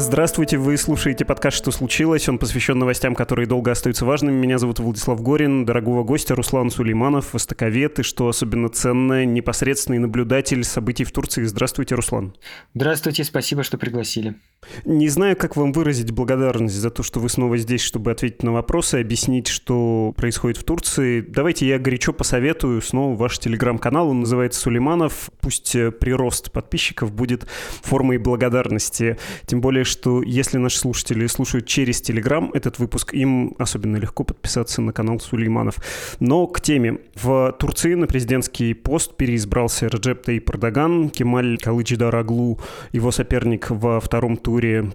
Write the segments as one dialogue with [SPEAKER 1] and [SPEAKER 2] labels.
[SPEAKER 1] Здравствуйте, вы слушаете подкаст «Что случилось?». Он посвящен новостям, которые долго остаются важными. Меня зовут Владислав Горин, дорогого гостя Руслан Сулейманов, востоковед и, что особенно ценно, непосредственный наблюдатель событий в Турции. Здравствуйте, Руслан.
[SPEAKER 2] Здравствуйте, спасибо, что пригласили.
[SPEAKER 1] Не знаю, как вам выразить благодарность за то, что вы снова здесь, чтобы ответить на вопросы, объяснить, что происходит в Турции. Давайте я горячо посоветую снова ваш телеграм-канал. Он называется Сулейманов. Пусть э, прирост подписчиков будет формой благодарности. Тем более, что если наши слушатели слушают через Телеграм этот выпуск, им особенно легко подписаться на канал Сулейманов. Но к теме. В Турции на президентский пост переизбрался Раджеп Таyyip Эрдоган. Кемаль Калыджидар Аглу, его соперник во втором туре,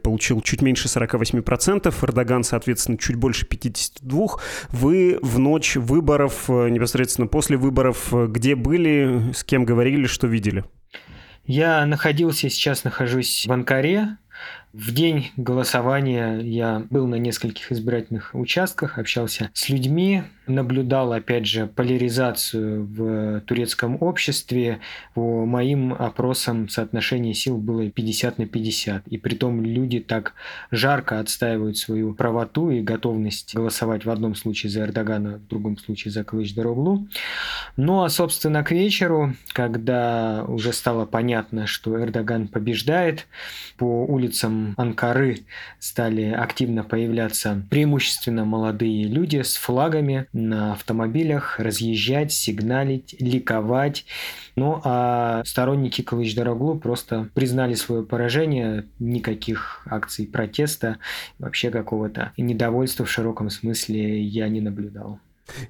[SPEAKER 1] получил чуть меньше 48%. Эрдоган, соответственно, чуть больше 52%. Вы в ночь выборов, непосредственно после выборов, где были, с кем говорили, что видели?
[SPEAKER 2] Я находился, сейчас нахожусь в Анкаре, в день голосования я был на нескольких избирательных участках, общался с людьми, наблюдал, опять же, поляризацию в турецком обществе. По моим опросам соотношение сил было 50 на 50. И при том люди так жарко отстаивают свою правоту и готовность голосовать в одном случае за Эрдогана, в другом случае за Кылыч-Дороглу. Ну а, собственно, к вечеру, когда уже стало понятно, что Эрдоган побеждает, по улицам Анкары стали активно появляться преимущественно молодые люди с флагами, на автомобилях, разъезжать, сигналить, ликовать. Ну а сторонники Калыч-Дороглу просто признали свое поражение, никаких акций протеста, вообще какого-то недовольства в широком смысле я не наблюдал.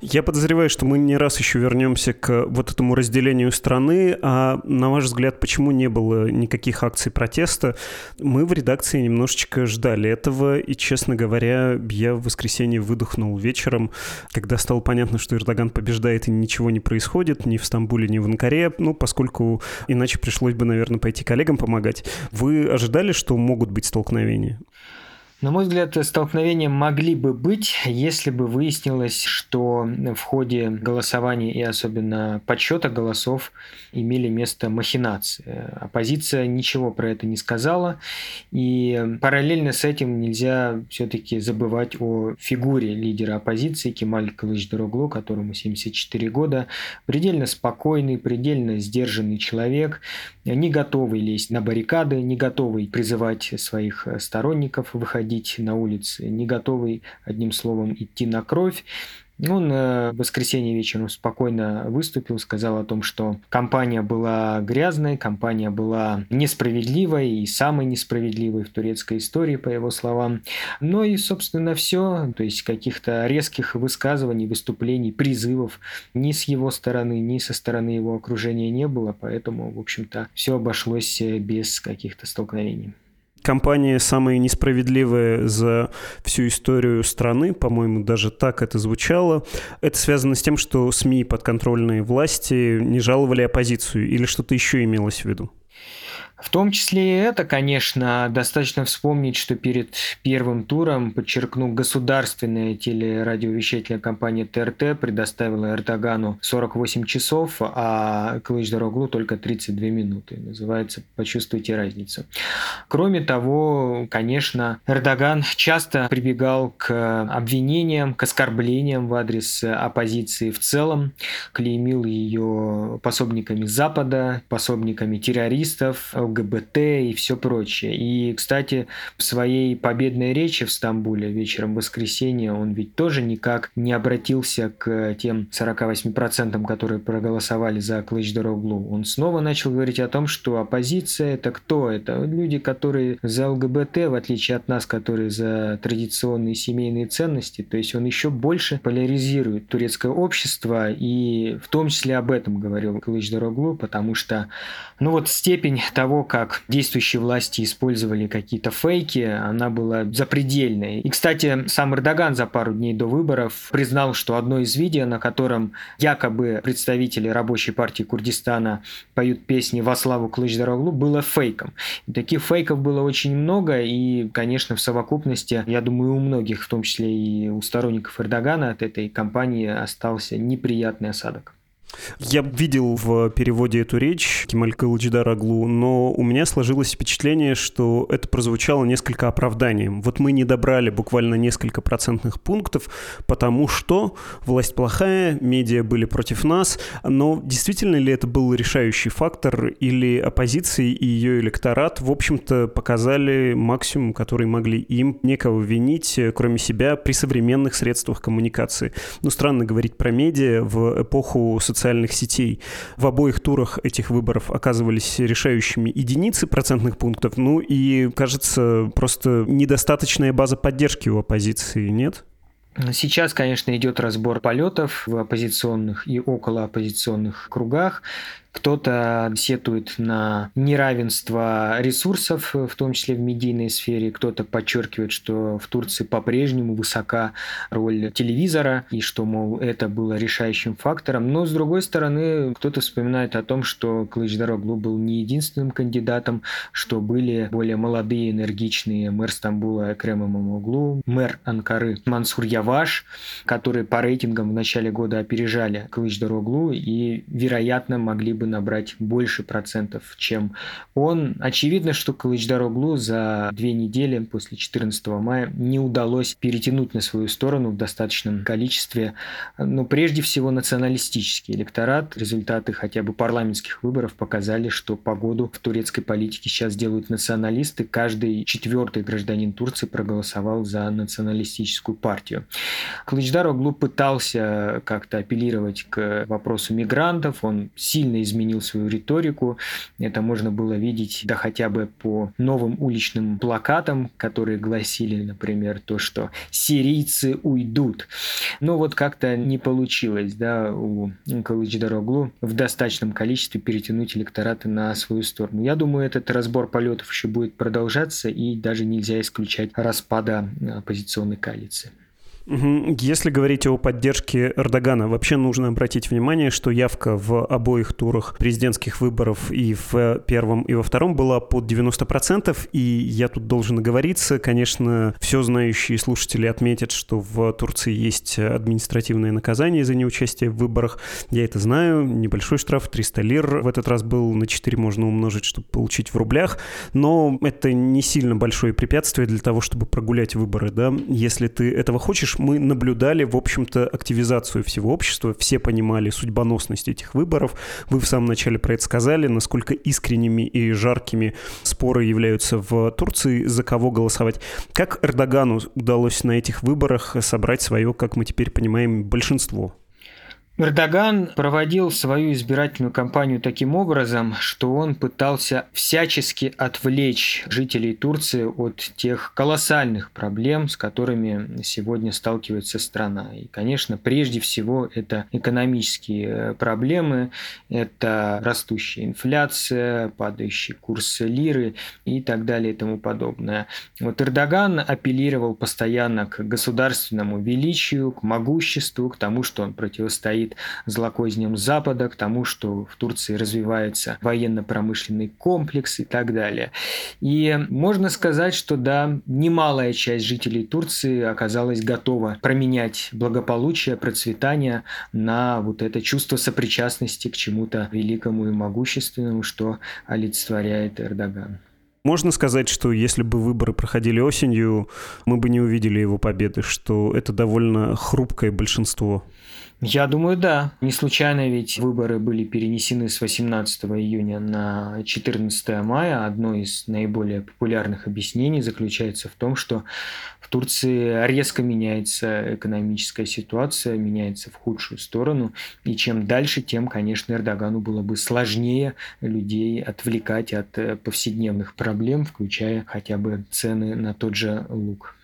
[SPEAKER 1] Я подозреваю, что мы не раз еще вернемся к вот этому разделению страны. А на ваш взгляд, почему не было никаких акций протеста? Мы в редакции немножечко ждали этого, и, честно говоря, я в воскресенье выдохнул вечером, когда стало понятно, что Эрдоган побеждает и ничего не происходит ни в Стамбуле, ни в Анкаре, ну, поскольку иначе пришлось бы, наверное, пойти коллегам помогать. Вы ожидали, что могут быть столкновения?
[SPEAKER 2] На мой взгляд, столкновения могли бы быть, если бы выяснилось, что в ходе голосования и особенно подсчета голосов имели место махинации. Оппозиция ничего про это не сказала, и параллельно с этим нельзя все-таки забывать о фигуре лидера оппозиции Кемаль Кылыч Дороглу, которому 74 года, предельно спокойный, предельно сдержанный человек, не готовый лезть на баррикады, не готовый призывать своих сторонников выходить выходить на улицы, не готовый, одним словом, идти на кровь. Он э, в воскресенье вечером спокойно выступил, сказал о том, что компания была грязной, компания была несправедливой и самой несправедливой в турецкой истории, по его словам. Ну и, собственно, все. То есть каких-то резких высказываний, выступлений, призывов ни с его стороны, ни со стороны его окружения не было, поэтому, в общем-то, все обошлось без каких-то столкновений
[SPEAKER 1] компания самая несправедливая за всю историю страны, по-моему, даже так это звучало. Это связано с тем, что СМИ подконтрольные власти не жаловали оппозицию или что-то еще имелось в виду?
[SPEAKER 2] В том числе и это, конечно, достаточно вспомнить, что перед первым туром, подчеркну, государственная телерадиовещательная компания ТРТ предоставила Эрдогану 48 часов, а Кылыч Дороглу только 32 минуты. Называется «Почувствуйте разницу». Кроме того, конечно, Эрдоган часто прибегал к обвинениям, к оскорблениям в адрес оппозиции в целом, клеймил ее пособниками Запада, пособниками террористов, ЛГБТ и все прочее. И, кстати, в своей победной речи в Стамбуле вечером воскресенья он ведь тоже никак не обратился к тем 48%, которые проголосовали за Клыч-Дороглу. Он снова начал говорить о том, что оппозиция это кто? Это люди, которые за ЛГБТ, в отличие от нас, которые за традиционные семейные ценности. То есть он еще больше поляризирует турецкое общество, и в том числе об этом говорил Клыч-Дороглу, потому что ну вот степень того, как действующие власти использовали какие-то фейки, она была запредельной. И, кстати, сам Эрдоган за пару дней до выборов признал, что одно из видео, на котором якобы представители рабочей партии Курдистана поют песни во славу Клычдароглу, было фейком. И таких фейков было очень много, и, конечно, в совокупности, я думаю, у многих, в том числе и у сторонников Эрдогана от этой кампании остался неприятный осадок.
[SPEAKER 1] Я видел в переводе эту речь Кемаль Кылычдар Аглу, но у меня сложилось впечатление, что это прозвучало несколько оправданием. Вот мы не добрали буквально несколько процентных пунктов, потому что власть плохая, медиа были против нас, но действительно ли это был решающий фактор или оппозиция и ее электорат, в общем-то, показали максимум, который могли им некого винить, кроме себя, при современных средствах коммуникации. Ну, странно говорить про медиа в эпоху социальных социальных сетей. В обоих турах этих выборов оказывались решающими единицы процентных пунктов. Ну и, кажется, просто недостаточная база поддержки у оппозиции, нет?
[SPEAKER 2] Сейчас, конечно, идет разбор полетов в оппозиционных и около оппозиционных кругах. Кто-то сетует на неравенство ресурсов, в том числе в медийной сфере. Кто-то подчеркивает, что в Турции по-прежнему высока роль телевизора и что, мол, это было решающим фактором. Но, с другой стороны, кто-то вспоминает о том, что Кылычдароглу был не единственным кандидатом, что были более молодые, энергичные мэр Стамбула Экрем Имамоглу, мэр Анкары Мансур Яваш, которые по рейтингам в начале года опережали Кылычдароглу и, вероятно, могли бы бы набрать больше процентов, чем он. Очевидно, что Кылычдароглу за две недели после 14 мая не удалось перетянуть на свою сторону в достаточном количестве, но прежде всего националистический электорат. Результаты хотя бы парламентских выборов показали, что погоду в турецкой политике сейчас делают националисты. Каждый четвертый гражданин Турции проголосовал за националистическую партию. Кылычдароглу пытался как-то апеллировать к вопросу мигрантов, он сильно изменил изменил свою риторику. Это можно было видеть, да хотя бы по новым уличным плакатам, которые гласили, например, то, что «сирийцы уйдут». Но вот как-то не получилось да, у Калыч-Дороглу в достаточном количестве перетянуть электораты на свою сторону. Я думаю, этот разбор полетов еще будет продолжаться, и даже нельзя исключать распада оппозиционной коалиции.
[SPEAKER 1] Если говорить о поддержке Эрдогана, вообще нужно обратить внимание, что явка в обоих турах президентских выборов и в первом, и во втором была под 90%, и я тут должен оговориться, конечно, все знающие слушатели отметят, что в Турции есть административное наказание за неучастие в выборах. Я это знаю, небольшой штраф, 300 лир. В этот раз был, на 4 можно умножить, чтобы получить в рублях, но это не сильно большое препятствие для того, чтобы прогулять выборы, да, если ты этого хочешь, помнишь, мы наблюдали, в общем-то, активизацию всего общества, все понимали судьбоносность этих выборов. Вы в самом начале про это сказали, насколько искренними и жаркими споры являются в Турции, за кого голосовать. Как Эрдогану удалось на этих выборах собрать свое, как мы теперь понимаем, большинство?
[SPEAKER 2] Эрдоган проводил свою избирательную кампанию таким образом, что он пытался всячески отвлечь жителей Турции от тех колоссальных проблем, с которыми сегодня сталкивается страна. И, конечно, прежде всего это экономические э, проблемы, это растущая инфляция, падающий курс лиры и так далее и тому подобное. Вот Эрдоган апеллировал постоянно к государственному величию, к могуществу, к тому, что он противостоит стоит злокозням Запада, к тому, что в Турции развивается военно-промышленный комплекс и так далее. И можно сказать, что да, немалая часть жителей Турции оказалась готова променять благополучие, процветание на вот это чувство сопричастности к чему-то великому и могущественному, что олицетворяет Эрдоган.
[SPEAKER 1] Можно сказать, что если бы выборы проходили осенью, мы бы не увидели его победы, что это довольно хрупкое большинство.
[SPEAKER 2] Я думаю, да. Не случайно ведь выборы были перенесены с 18 июня на 14 мая. Одно из наиболее популярных объяснений заключается в том, что в Турции резко меняется экономическая ситуация, меняется в худшую сторону. И чем дальше, тем, конечно, Эрдогану было бы сложнее людей отвлекать от э, повседневных проблем, включая хотя бы цены на тот же лук.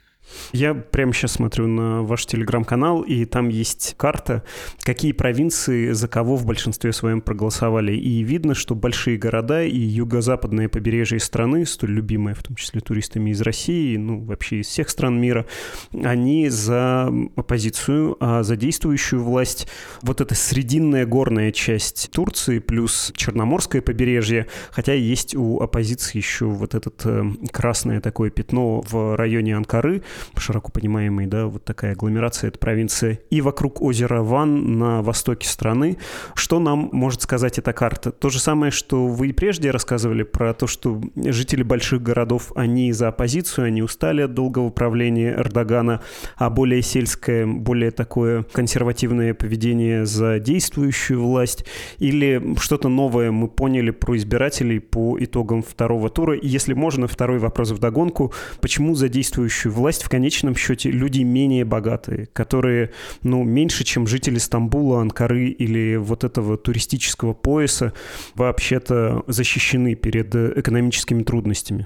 [SPEAKER 1] Я прямо сейчас смотрю на ваш телеграм-канал, и там есть карта, какие провинции за кого в большинстве своем проголосовали. И видно, что большие города и юго-западное побережье страны, столь любимые в том числе туристами из России, ну вообще из всех стран мира, они за оппозицию, а за действующую власть вот эта срединная горная часть Турции плюс Черноморское побережье, хотя есть у оппозиции еще вот этот э, красное такое пятно в районе Анкары, широко понимаемый, да, вот такая агломерация, это провинция, и вокруг озера Ван на востоке страны. Что нам может сказать эта карта? То же самое, что вы и прежде рассказывали про то, что жители больших городов, они за оппозицию, они устали от долгого правления Эрдогана, а более сельское, более такое консервативное поведение за действующую власть, или что-то новое мы поняли про избирателей по итогам второго тура. Если можно, второй вопрос в догонку. Почему за действующую власть в конечном счете люди менее богатые, которые, ну, меньше, чем жители Стамбула, Анкары или вот этого туристического пояса, вообще-то защищены перед экономическими трудностями?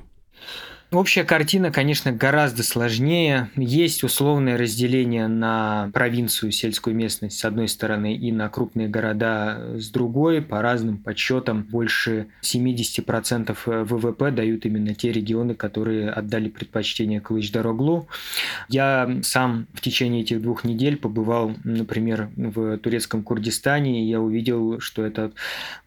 [SPEAKER 2] Общая картина, конечно, гораздо сложнее. Есть условное разделение на провинцию, сельскую местность с одной стороны и на крупные города с другой. По разным подсчетам больше 70% ВВП дают именно те регионы, которые отдали предпочтение Кылыч-Дороглу. Я сам в течение этих двух недель побывал, например, в турецком Курдистане, и я увидел, что это,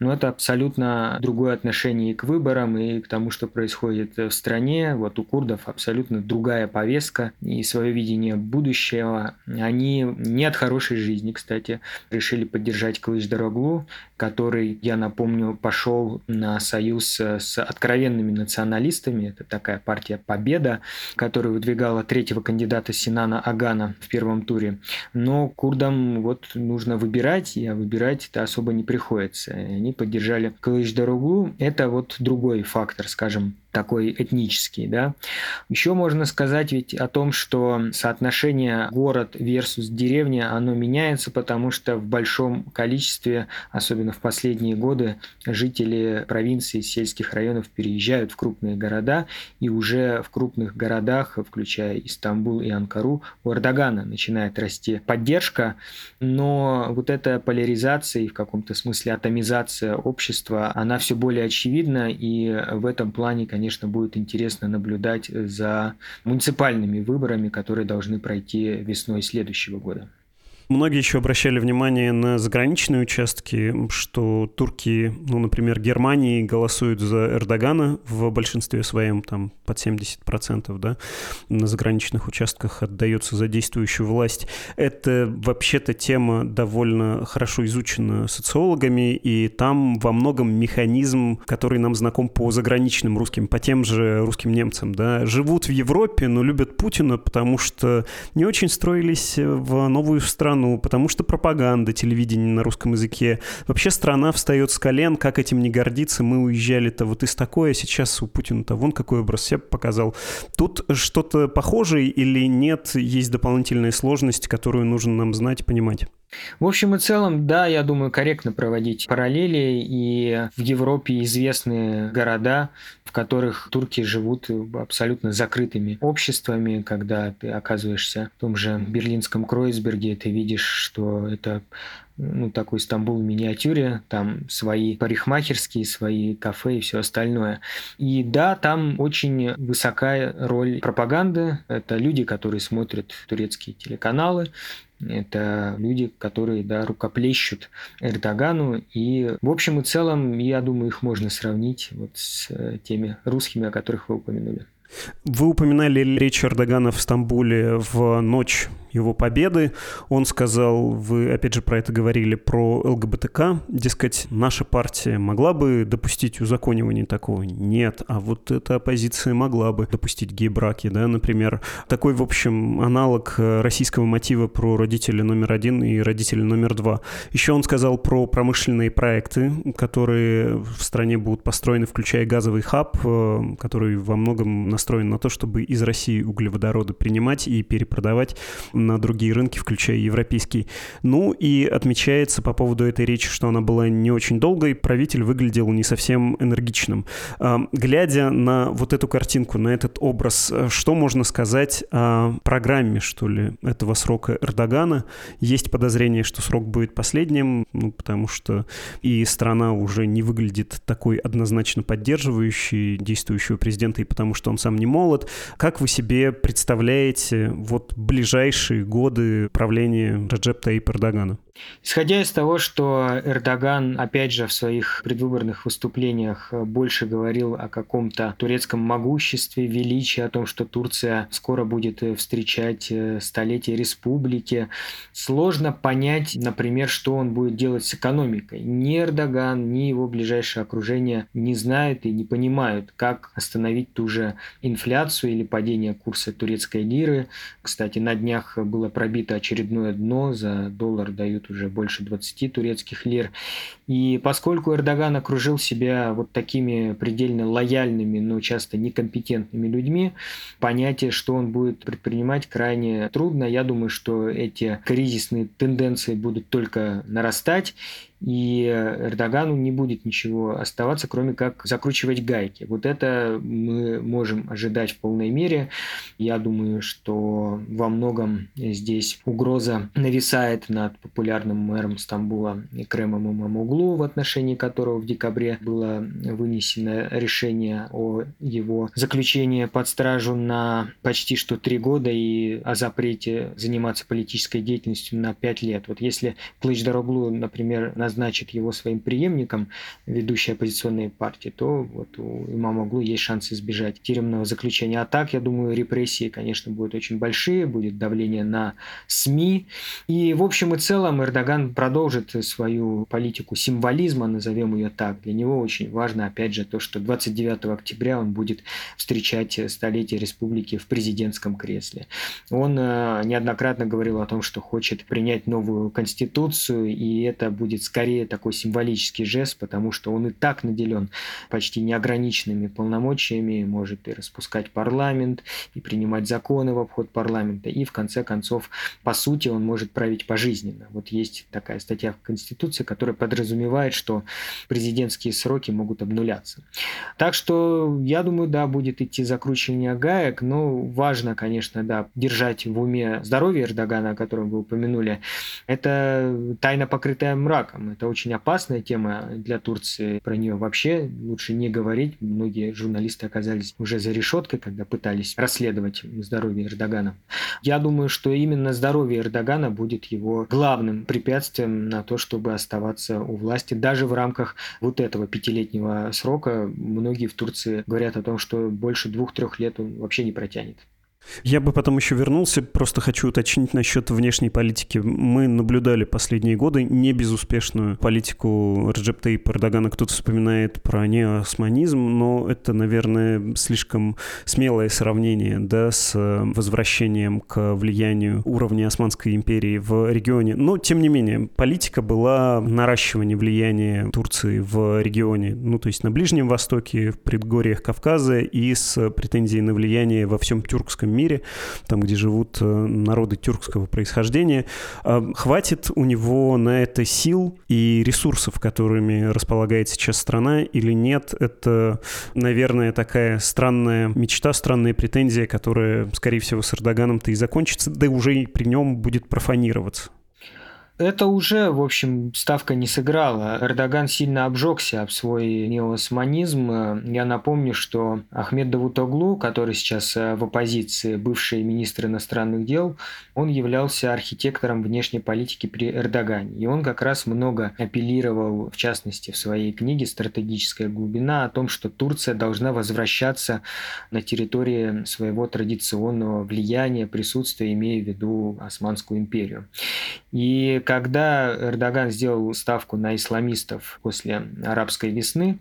[SPEAKER 2] ну, это абсолютно другое отношение к выборам и к тому, что происходит в стране вот у курдов абсолютно другая повестка и свое видение будущего. Они не от хорошей жизни, кстати, решили поддержать Кылыч Дороглу, который, я напомню, пошел на союз с откровенными националистами. Это такая партия «Победа», которая выдвигала третьего кандидата Синана Агана в первом туре. Но курдам вот нужно выбирать, а выбирать это особо не приходится. Они поддержали Кылыч Дороглу. Это вот другой фактор, скажем, такой этнический, да. Еще можно сказать ведь о том, что соотношение город versus деревня, оно меняется, потому что в большом количестве, особенно в последние годы, жители провинций, сельских районов переезжают в крупные города, и уже в крупных городах, включая Истамбул и Анкару, у Эрдогана начинает расти поддержка, но вот эта поляризация и в каком-то смысле атомизация общества, она все более очевидна, и в этом плане, конечно, конечно, будет интересно наблюдать за муниципальными выборами, которые должны пройти весной следующего года.
[SPEAKER 1] Многие еще обращали внимание на заграничные участки, что турки, ну, например, Германии голосуют за Эрдогана в большинстве своем, там, под 70%, да, на заграничных участках отдается за действующую власть. Это вообще-то тема довольно хорошо изучена социологами, и там во многом механизм, который нам знаком по заграничным русским, по тем же русским немцам, да, живут в Европе, но любят Путина, потому что не очень строились в новую страну, страну, потому что пропаганда, телевидение на русском языке. Вообще страна встает с колен, как этим не гордиться. Мы уезжали-то вот из такой, а сейчас у Путина-то вон какой образ себя показал. Тут что-то похожее или нет, есть дополнительная сложность, которую нужно нам знать и понимать?
[SPEAKER 2] В общем и целом, да, я думаю, корректно проводить параллели. И в Европе известные города, в которых турки живут абсолютно закрытыми обществами. Когда ты оказываешься в том же берлинском Кройсберге, ты видишь, что это ну, такой Стамбул в миниатюре, там свои парикмахерские, свои кафе и все остальное. И да, там очень высокая роль пропаганды. Это люди, которые смотрят турецкие телеканалы, это люди, которые да, рукоплещут Эрдогану. И в общем и целом, я думаю, их можно сравнить вот с э, теми русскими, о которых вы упомянули.
[SPEAKER 1] Вы упоминали речь Эрдогана в Стамбуле в ночь его победы. Он сказал, вы опять же про это говорили, про ЛГБТК, дескать, наша партия могла бы допустить узаконивание такого? Нет, а вот эта оппозиция могла бы допустить гей-браки, да, например. Такой, в общем, аналог российского мотива про родителей номер один и родителей номер два. Еще он сказал про промышленные проекты, которые в стране будут построены, включая газовый хаб, э, который во многом настроен на то, чтобы из России углеводороды принимать и перепродавать на другие рынки, включая европейский. Ну и отмечается по поводу этой речи, что она была не очень долгой, правитель выглядел не совсем энергичным. А, глядя на вот эту картинку, на этот образ, э, что можно сказать о программе, что ли, этого срока Эрдогана? Есть подозрение, что срок будет последним, ну, потому что и страна уже не выглядит такой однозначно поддерживающей действующего президента, и потому что он сам не молод. Как вы себе представляете вот ближайшие годы правления Раджеп Таип Эрдогана?
[SPEAKER 2] Исходя из того, что Эрдоган, опять же, в своих предвыборных выступлениях больше говорил о каком-то турецком могуществе, величии, о том, что Турция скоро будет встречать столетие республики, сложно понять, например, что он будет делать с экономикой. Ни Эрдоган, ни его ближайшее окружение не знают и не понимают, как остановить ту же инфляцию или падение курса турецкой лиры. Кстати, на днях было пробито очередное дно, за доллар дают уже больше 20 турецких лир. И поскольку Эрдоган окружил себя вот такими предельно лояльными, но часто некомпетентными людьми, понятие, что он будет предпринимать, крайне трудно. Я думаю, что эти кризисные тенденции будут только нарастать, и Эрдогану не будет ничего оставаться, кроме как закручивать гайки. Вот это мы можем ожидать в полной мере. Я думаю, что во многом здесь угроза нависает над популярным мэром Стамбула Кремом Имамуглу, в отношении которого в декабре было вынесено решение о его заключении под стражу на почти что три года и о запрете заниматься политической деятельностью на пять лет. Вот если Клычдароглу, например, назначит его своим преемником, ведущей оппозиционной партии, то вот у имама Углу есть шанс избежать тюремного заключения. А так, я думаю, репрессии, конечно, будут очень большие, будет давление на СМИ. И в общем и целом Эрдоган продолжит свою политику символизма, назовем ее так. Для него очень важно, опять же, то, что 29 октября он будет встречать столетие республики в президентском кресле. Он э, неоднократно говорил о том, что хочет принять новую конституцию, и это будет скорее такой символический жест, потому что он и так наделен почти неограниченными полномочиями, может и распускать парламент, и принимать законы в обход парламента, и в конце концов, по сути, он может править пожизненно. Вот есть такая статья в Конституции, которая подразумевает, что президентские сроки могут обнуляться. Так что, я думаю, да, будет идти закручивание гаек, но важно, конечно, да, держать в уме здоровье Эрдогана, о котором вы упомянули. Это тайна, покрытая мраком. Это очень опасная тема для Турции. Про нее вообще лучше не говорить. Многие журналисты оказались уже за решеткой, когда пытались расследовать здоровье Эрдогана. Я думаю, что именно здоровье Эрдогана будет его главным препятствием на то, чтобы оставаться у власти. Даже в рамках вот этого пятилетнего срока многие в Турции говорят о том, что больше двух-трех лет он вообще не протянет.
[SPEAKER 1] Я бы потом еще вернулся, просто хочу уточнить насчет внешней политики. Мы наблюдали последние годы не безуспешную политику Раджеп Таyyипа Эрдогана. Кто-то вспоминает про неосманизм, но это, наверное, слишком смелое сравнение да, с возвращением к влиянию уровня Османской империи в регионе. Но, тем не менее, политика была наращивание влияния Турции в регионе, ну, то есть на Ближнем Востоке, в предгорьях Кавказа и с претензией на влияние во всем тюркском мире, там, где живут э, народы тюркского происхождения. А хватит у него на это сил и ресурсов, которыми располагает сейчас страна, или нет? Это, наверное, такая странная мечта, странная претензия, которая, скорее всего, с Эрдоганом-то и закончится, да уже при нем будет профанироваться.
[SPEAKER 2] Это уже, в общем, ставка не сыграла. Эрдоган сильно обжегся об свой неосманизм. Я напомню, что Ахмед Давутоглу, который сейчас э, в оппозиции, бывший министр иностранных дел, он являлся архитектором внешней политики при Эрдогане. И он как раз много апеллировал, в частности, в своей книге «Стратегическая глубина» о том, что Турция должна возвращаться на территории своего традиционного влияния, присутствия, имея в виду Османскую империю. И когда Эрдоган сделал ставку на исламистов после арабской весны,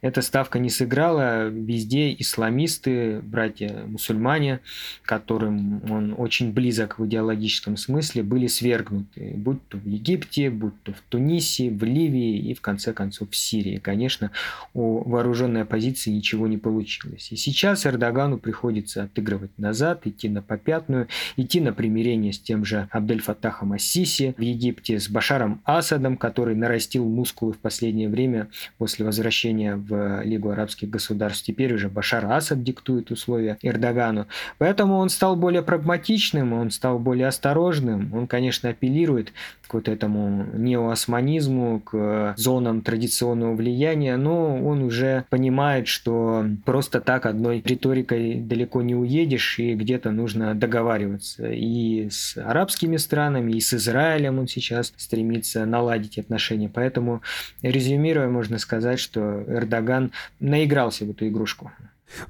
[SPEAKER 2] эта ставка не сыграла. Везде исламисты, братья-мусульмане, которым он очень близок в идеологическом смысле, были свергнуты. Будь то в Египте, будь то в Тунисе, в Ливии и, в конце концов, в Сирии. Конечно, у вооруженной оппозиции ничего не получилось. И сейчас Эрдогану приходится отыгрывать назад, идти на попятную, идти на примирение с тем же Абдель-Фаттахом Ассиси в Египте, с Башаром Асадом, который нарастил мускулы в последнее время после возвращения в Лигу арабских государств. Теперь уже Башар Асад диктует условия Эрдогану. Поэтому он стал более прагматичным, он стал более осторожным. Он, конечно, апеллирует к вот этому неоосманизму, к зонам традиционного влияния, но он уже понимает, что просто так одной риторикой далеко не уедешь, и где-то нужно договариваться и с арабскими странами, и с Израилем, Израилем он сейчас стремится наладить отношения. Поэтому, резюмируя, можно сказать, что Эрдоган наигрался в эту игрушку.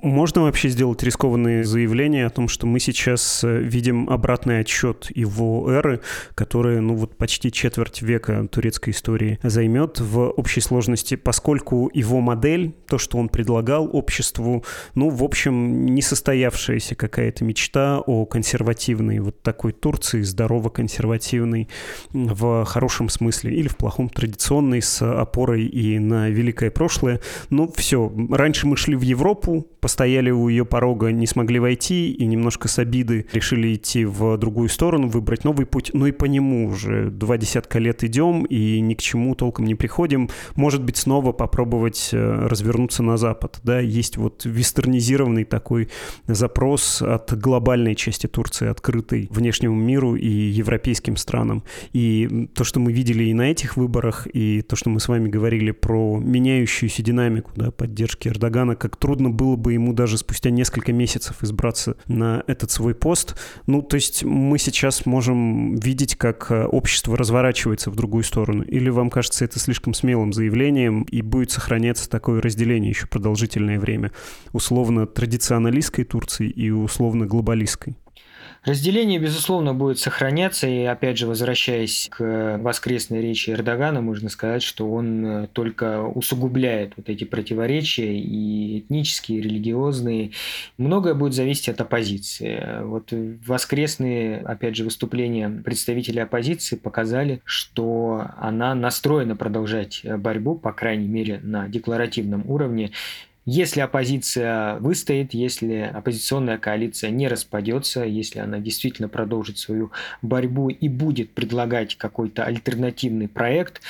[SPEAKER 1] Можно вообще сделать рискованные заявления о том, что мы сейчас э, видим обратный отсчет его эры, которая, ну вот почти четверть века турецкой истории займет в общей сложности, поскольку его модель, то, что он предлагал обществу, ну, в общем, несостоявшаяся какая-то мечта о консервативной вот такой Турции, здорово консервативной в хорошем смысле или в плохом традиционной с опорой и на великое прошлое. Ну, все, раньше мы шли в Европу, постояли у ее порога, не смогли войти и немножко с обиды решили идти в другую сторону, выбрать новый путь. Ну и по нему уже два десятка лет идем и ни к чему толком не приходим. Может быть, снова попробовать э, развернуться на Запад. Да, есть вот вестернизированный такой запрос от глобальной части Турции, открытой внешнему миру и европейским странам. И то, что мы видели и на этих выборах, и то, что мы с вами говорили про меняющуюся динамику да, поддержки Эрдогана, как трудно было бы ему даже спустя несколько месяцев избраться на этот свой пост. Ну, то есть мы сейчас можем видеть, как э, общество разворачивается в другую сторону. Или вам кажется это слишком смелым заявлением и будет сохраняться такое разделение еще продолжительное время? Условно традиционалистской Турции и условно глобалистской?
[SPEAKER 2] Разделение, безусловно, будет сохраняться, и опять же, возвращаясь к воскресной речи Эрдогана, можно сказать, что он э, только усугубляет вот эти противоречия и этнические, и религиозные. Многое будет зависеть от оппозиции. Вот воскресные, опять же, выступления представителей оппозиции показали, что она настроена продолжать борьбу, по крайней мере, на декларативном уровне. Если оппозиция выстоит, если оппозиционная коалиция не распадется, если она действительно продолжит свою борьбу и будет предлагать какой-то альтернативный проект,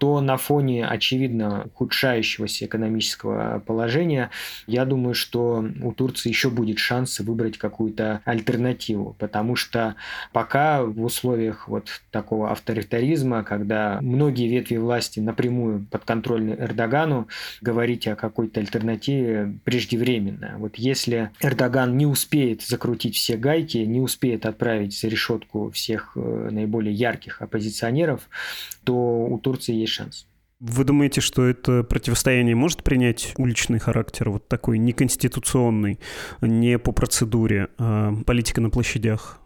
[SPEAKER 2] то на фоне очевидно ухудшающегося экономического положения, я думаю, что у Турции еще будет шанс выбрать какую-то альтернативу, потому что пока в условиях вот такого авторитаризма, когда многие ветви власти напрямую подконтрольны Эрдогану, говорить о какой-то альтернативе альтернативе преждевременно. Вот если Эрдоган не успеет закрутить все гайки, не успеет отправить за решетку всех э, наиболее ярких оппозиционеров, то у Турции есть шанс.
[SPEAKER 1] Вы думаете, что это противостояние может принять уличный характер, вот такой неконституционный, не по процедуре, а политика на площадях?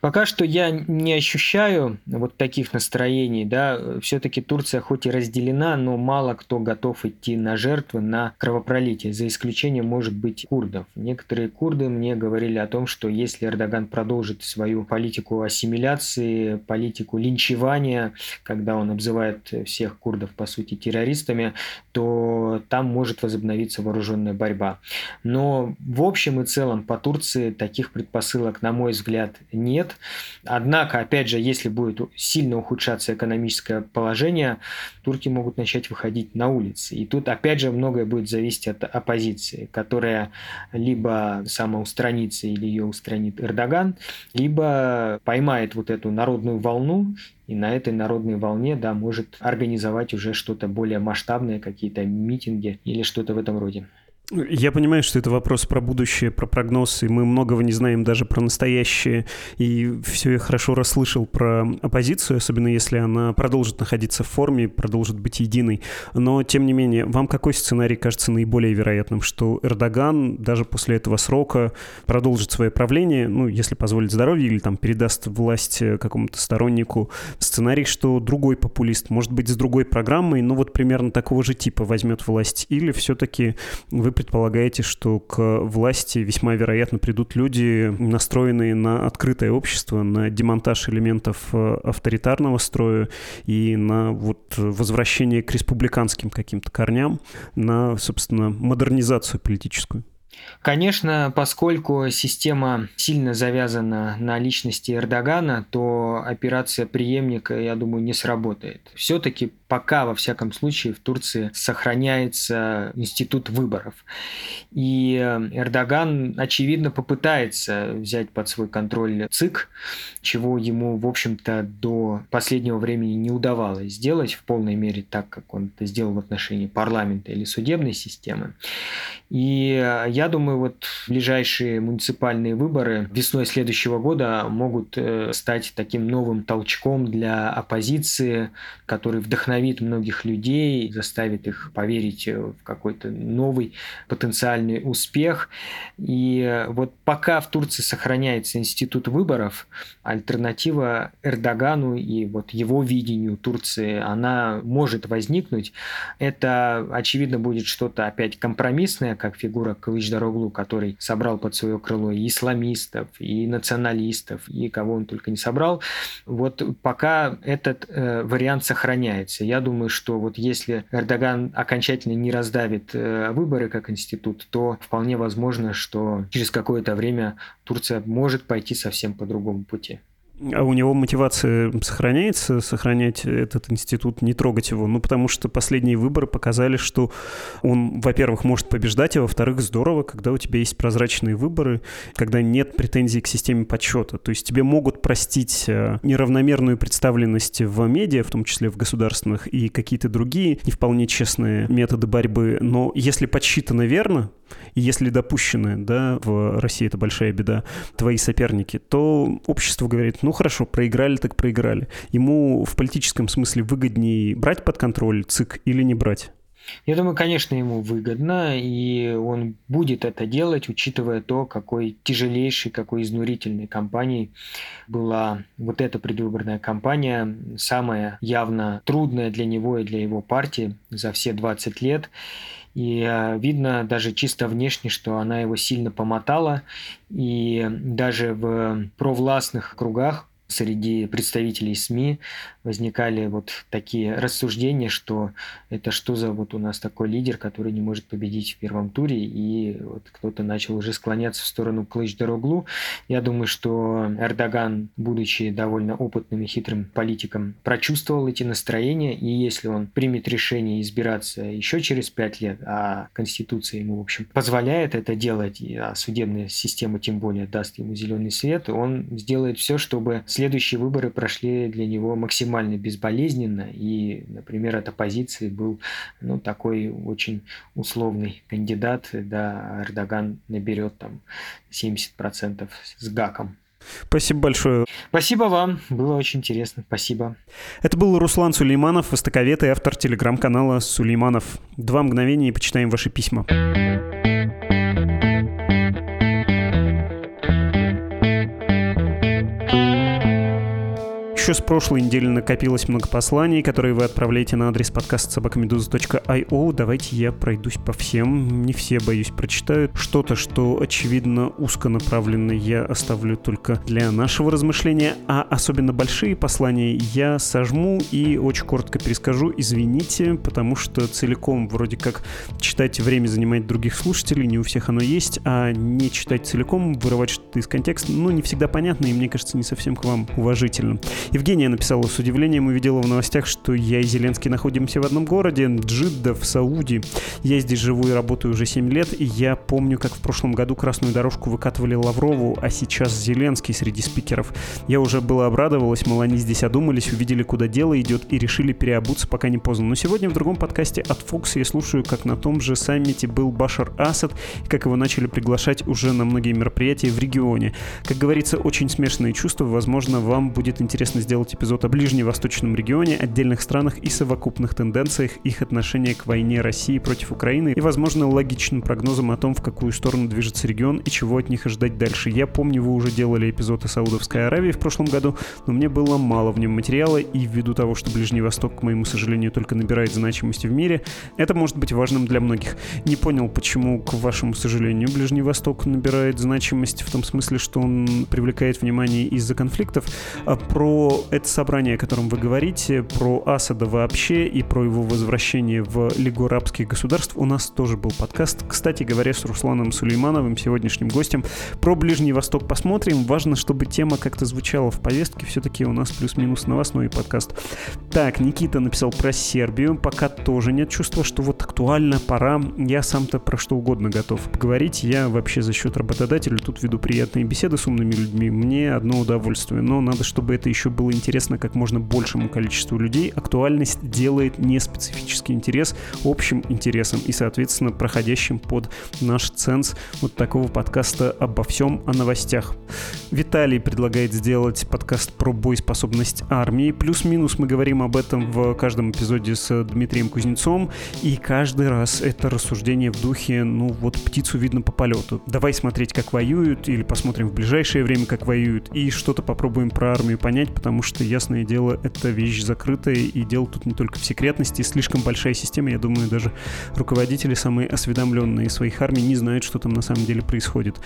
[SPEAKER 2] Пока что я не ощущаю вот таких настроений, да, все-таки Турция хоть и разделена, но мало кто готов идти на жертвы, на кровопролитие, за исключением, может быть, курдов. Некоторые курды мне говорили о том, что если Эрдоган продолжит свою политику ассимиляции, политику линчевания, когда он обзывает всех курдов, по сути, террористами, то там может возобновиться вооруженная борьба. Но в общем и целом по Турции таких предпосылок, на мой взгляд, нет. Однако, опять же, если будет сильно ухудшаться экономическое положение, турки могут начать выходить на улицы. И тут, опять же, многое будет зависеть от оппозиции, которая либо самоустранится или ее устранит Эрдоган, либо поймает вот эту народную волну и на этой народной волне, да, может организовать уже что-то более масштабное, какие-то митинги или что-то в этом роде.
[SPEAKER 1] Я понимаю, что это вопрос про будущее, про прогноз, и мы многого не знаем даже про настоящее. И все я хорошо расслышал про оппозицию, особенно если она продолжит находиться в форме, продолжит быть единой. Но, тем не менее, вам какой сценарий кажется наиболее вероятным? Что Эрдоган даже после этого срока продолжит свое правление, ну, если позволит здоровье, или там передаст власть какому-то стороннику. Сценарий, что другой популист, может быть, с другой программой, но вот примерно такого же типа возьмет власть. Или все-таки вы предполагаете, что к власти весьма вероятно придут люди, настроенные на открытое общество, на демонтаж элементов э, авторитарного строя и на вот возвращение к республиканским каким-то корням, на, собственно, модернизацию политическую.
[SPEAKER 2] Конечно, поскольку система сильно завязана на личности Эрдогана, то операция преемника, я думаю, не сработает. Все-таки пока, во всяком случае, в Турции сохраняется институт выборов. И Эрдоган, очевидно, попытается взять под свой контроль ЦИК, чего ему, в общем-то, до последнего времени не удавалось сделать в полной мере так, как он это сделал в отношении парламента или судебной системы. И я Я думаю, вот ближайшие муниципальные выборы весной следующего года могут э, стать таким новым толчком для оппозиции, который вдохновит многих людей, заставит их поверить в какой-то новый потенциальный успех. И вот пока в Турции сохраняется институт выборов, альтернатива Эрдогану и вот его видению Турции, она может возникнуть. Это, очевидно, будет что-то опять компромиссное, как фигура Кылыч-Дороглу, который собрал под свое крыло и исламистов, и националистов, и кого он только не собрал. Вот пока этот э, вариант сохраняется. Я думаю, что вот если Эрдоган окончательно не раздавит э, выборы как институт, то вполне возможно, что через какое-то время Турция может пойти совсем по другому пути.
[SPEAKER 1] А у него мотивация сохраняется, сохранять этот институт, не трогать его? Ну, потому что последние выборы показали, что он, во-первых, может побеждать, а во-вторых, здорово, когда у тебя есть прозрачные выборы, когда нет претензий к системе подсчета. То есть тебе могут простить э, неравномерную представленность в медиа, в том числе в государственных, и какие-то другие не вполне честные методы борьбы. Но если подсчитано верно, и если допущены, да, в России это большая беда, твои соперники, то общество говорит, ну хорошо, проиграли так проиграли. Ему в политическом смысле выгоднее брать под контроль ЦИК или не брать?
[SPEAKER 2] Я думаю, конечно, ему выгодно, и он будет это делать, учитывая то, какой тяжелейшей, какой изнурительной кампанией была вот эта предвыборная кампания, самая явно трудная для него и для его партии за все 20 лет. И э, видно даже чисто внешне, что она его сильно помотала. И даже в провластных кругах среди представителей СМИ возникали вот такие рассуждения, что это что за вот у нас такой лидер, который не может победить в первом туре, и вот кто-то начал уже склоняться в сторону Клыч-Дороглу. Я думаю, что Эрдоган, будучи довольно опытным и хитрым политиком, прочувствовал эти настроения, и если он примет решение избираться еще через пять лет, а Конституция ему, в общем, позволяет это делать, а судебная система тем более даст ему зеленый свет, он сделает все, чтобы следующие выборы прошли для него максимально безболезненно, и, например, от оппозиции был ну, такой очень условный кандидат, да, Эрдоган наберет там 70% с гаком.
[SPEAKER 1] Спасибо большое.
[SPEAKER 2] Спасибо вам, было очень интересно, спасибо.
[SPEAKER 1] Это был Руслан Сулейманов, востоковед и автор телеграм-канала Сулейманов. Два мгновения и почитаем ваши письма. Еще с прошлой недели накопилось много посланий, которые вы отправляете на адрес подкаста собакамедуза.io. Давайте я пройдусь по всем. Не все, боюсь, прочитают. Что-то, что, очевидно, узконаправленно я оставлю только для нашего размышления, а особенно большие послания я сожму и очень коротко перескажу. Извините, потому что целиком вроде как читать время занимает других слушателей, не у всех оно есть, а не читать целиком, вырывать что-то из контекста, ну, не всегда понятно и, мне кажется, не совсем к вам уважительно. Евгения написала с удивлением, увидела в новостях, что я и Зеленский находимся в одном городе, Джидда в Сауди. Я здесь живу и работаю уже 7 лет, и я помню, как в прошлом году красную дорожку выкатывали Лаврову, а сейчас Зеленский среди спикеров. Я уже было обрадовалась, мол, они здесь одумались, увидели, куда дело идет, и решили переобуться, пока не поздно. Но сегодня в другом подкасте от Fox я слушаю, как на том же саммите был Башар Асад, как его начали приглашать уже на многие мероприятия в регионе. Как говорится, очень смешанные чувства, возможно, вам будет интересно сделать эпизод о ближневосточном регионе, отдельных странах и совокупных тенденциях их отношения к войне России против Украины и, возможно, логичным прогнозом о том, в какую сторону движется регион и чего от них ожидать дальше. Я помню, вы уже делали эпизод о Саудовской Аравии в прошлом году, но мне было мало в нем материала, и ввиду того, что Ближний Восток, к моему сожалению, только набирает значимости в мире, это может быть важным для многих. Не понял, почему, к вашему сожалению, Ближний Восток набирает значимость в том смысле, что он привлекает внимание из-за конфликтов. А про это собрание, о котором вы говорите, про Асада вообще и про его возвращение в Лигу арабских государств у нас тоже был подкаст. Кстати говоря, с Русланом Сулеймановым, сегодняшним гостем, про Ближний Восток посмотрим. Важно, чтобы тема как-то звучала в повестке. Все-таки у нас плюс-минус новостной подкаст. Так, Никита написал про Сербию. Пока тоже нет чувства, что вот актуально, пора. Я сам-то про что угодно готов поговорить. Я вообще за счет работодателя тут веду приятные беседы с умными людьми. Мне одно удовольствие. Но надо, чтобы это еще было было интересно как можно большему количеству людей. Актуальность делает не специфический интерес общим интересом и, соответственно, проходящим под наш ценз вот такого подкаста обо всем о новостях. Виталий предлагает сделать подкаст про боеспособность армии. Плюс-минус мы говорим об этом в каждом эпизоде с Дмитрием Кузнецом, и каждый раз это рассуждение в духе, ну вот птицу видно по полету. Давай смотреть, как воюют, или посмотрим в ближайшее время, как воюют, и что-то попробуем про армию понять, потому что, ясное дело, это вещь закрытая, и дело тут не только в секретности, слишком большая система, я думаю, даже руководители, самые осведомленные своих армий, не знают, что там на самом деле происходит.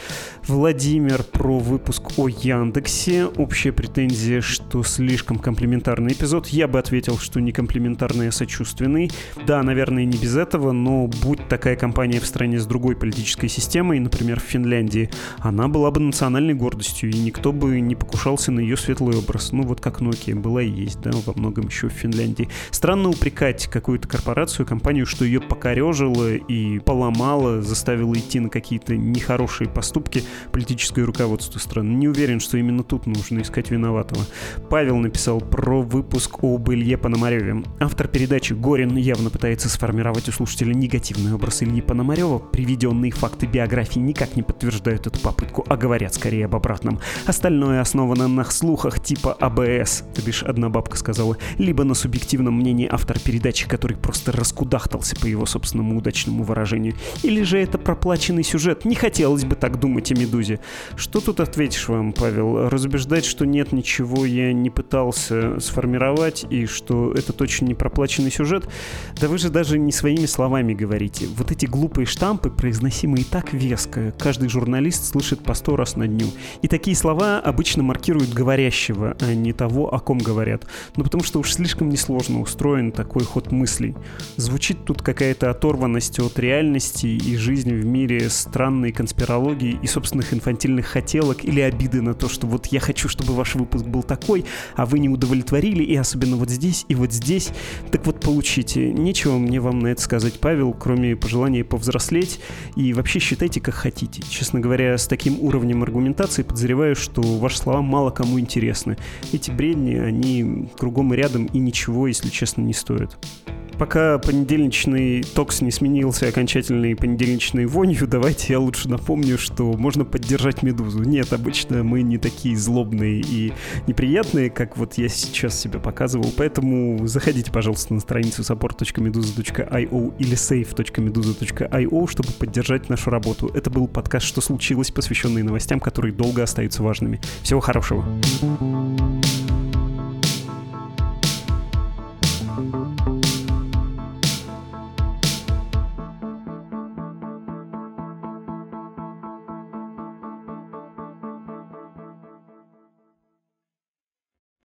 [SPEAKER 1] Владимир про выпуск о Яндексе. Общая претензия, что слишком комплиментарный эпизод. Я бы ответил, что не комплиментарный, а сочувственный. Да, наверное, не без этого, но будь такая компания в стране с другой политической системой, например, в Финляндии, она была бы национальной гордостью, и никто бы не покушался на ее светлый образ. Ну, вот как Nokia была и есть, да, во многом еще в Финляндии. Странно упрекать какую-то корпорацию, компанию, что ее покорежило и поломало, заставило идти на какие-то нехорошие поступки политическое руководство страны. Не уверен, что именно тут нужно искать виноватого. Павел написал про выпуск об Илье Пономареве. Автор передачи Горин явно пытается сформировать у слушателя негативный образ Ильи Пономарева. Приведенные факты биографии никак не подтверждают эту попытку, а говорят скорее об обратном. Остальное основано на слухах типа АБС, то бишь одна бабка сказала, либо на субъективном мнении автора передачи, который просто раскудахтался по его собственному удачному выражению. Или же это проплаченный сюжет. Не хотелось бы так думать о «Медузе». Что тут ответишь вам, Павел? Разубеждать, что нет ничего, я не пытался сформировать, и что это точно не проплаченный сюжет? Да вы же даже не своими словами говорите. Вот эти глупые штампы, произносимые так веско, каждый журналист слышит по сто раз на дню. И такие слова обычно маркируют говорящего, а не того, о ком говорят. Ну потому что уж слишком несложно устроен такой ход мыслей. Звучит тут какая-то оторванность от реальности и жизни в мире странной конспирологии и собственных инфантильных хотелок или обиды на то, что вот я хочу, чтобы ваш выпуск был такой, а вы не удовлетворили, и особенно вот здесь и вот здесь. Так вот, получите. Нечего мне вам на это сказать, Павел, кроме пожелания повзрослеть, и вообще считайте, как хотите. Честно говоря, с таким уровнем аргументации подозреваю, что ваши слова мало кому интересны. Эти бредни, они кругом и рядом, и ничего, если честно, не стоят пока понедельничный токс не сменился окончательной понедельничной вонью, давайте я лучше напомню, что можно поддержать Медузу. Нет, обычно мы не такие злобные и неприятные, как вот я сейчас себя показывал, поэтому заходите, пожалуйста, на страницу support.meduza.io или save.meduza.io, чтобы поддержать нашу работу. Это был подкаст «Что случилось?», посвященный новостям, которые долго остаются важными. Всего хорошего. thank you